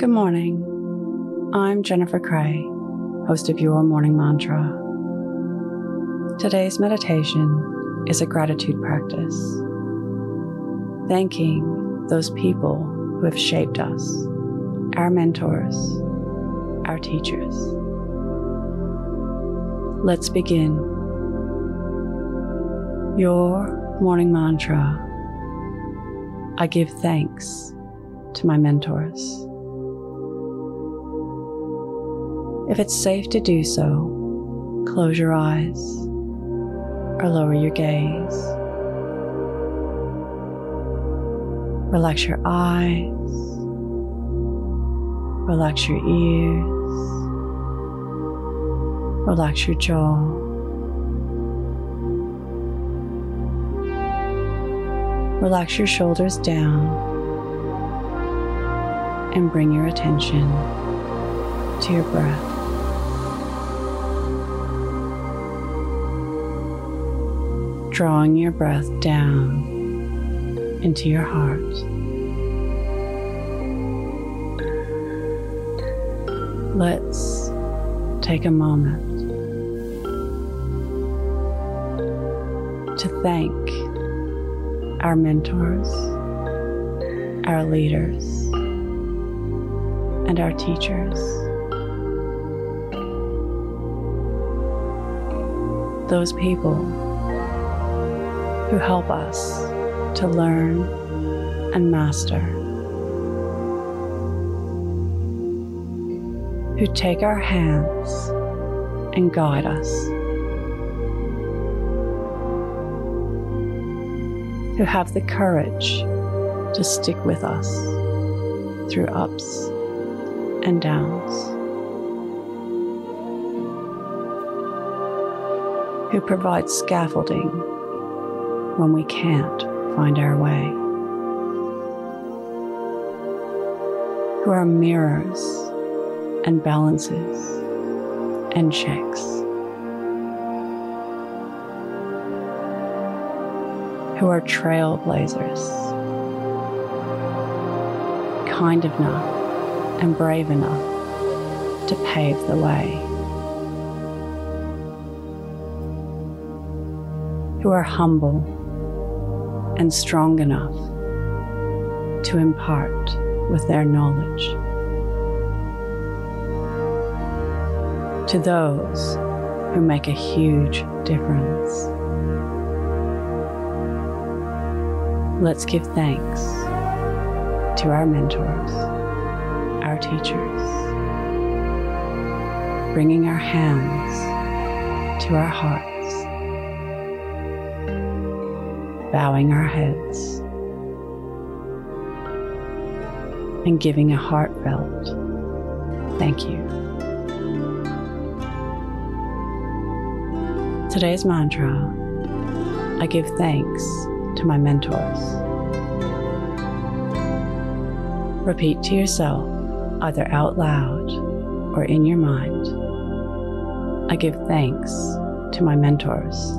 Good morning. I'm Jennifer Cray, host of Your Morning Mantra. Today's meditation is a gratitude practice, thanking those people who have shaped us, our mentors, our teachers. Let's begin. Your morning mantra I give thanks to my mentors. If it's safe to do so, close your eyes or lower your gaze. Relax your eyes, relax your ears, relax your jaw. Relax your shoulders down and bring your attention to your breath. Drawing your breath down into your heart. Let's take a moment to thank our mentors, our leaders, and our teachers. Those people who help us to learn and master, who take our hands and guide us, who have the courage to stick with us through ups and downs, who provide scaffolding when we can't find our way, who are mirrors and balances and checks, who are trailblazers, kind enough and brave enough to pave the way. who are humble and strong enough to impart with their knowledge. To those who make a huge difference. Let's give thanks to our mentors, our teachers, bringing our hands to our hearts bowing our heads and giving a heartfelt thank you. Today's mantra I give thanks to my mentors. Repeat to yourself, either out loud or in your mind I give thanks to my mentors.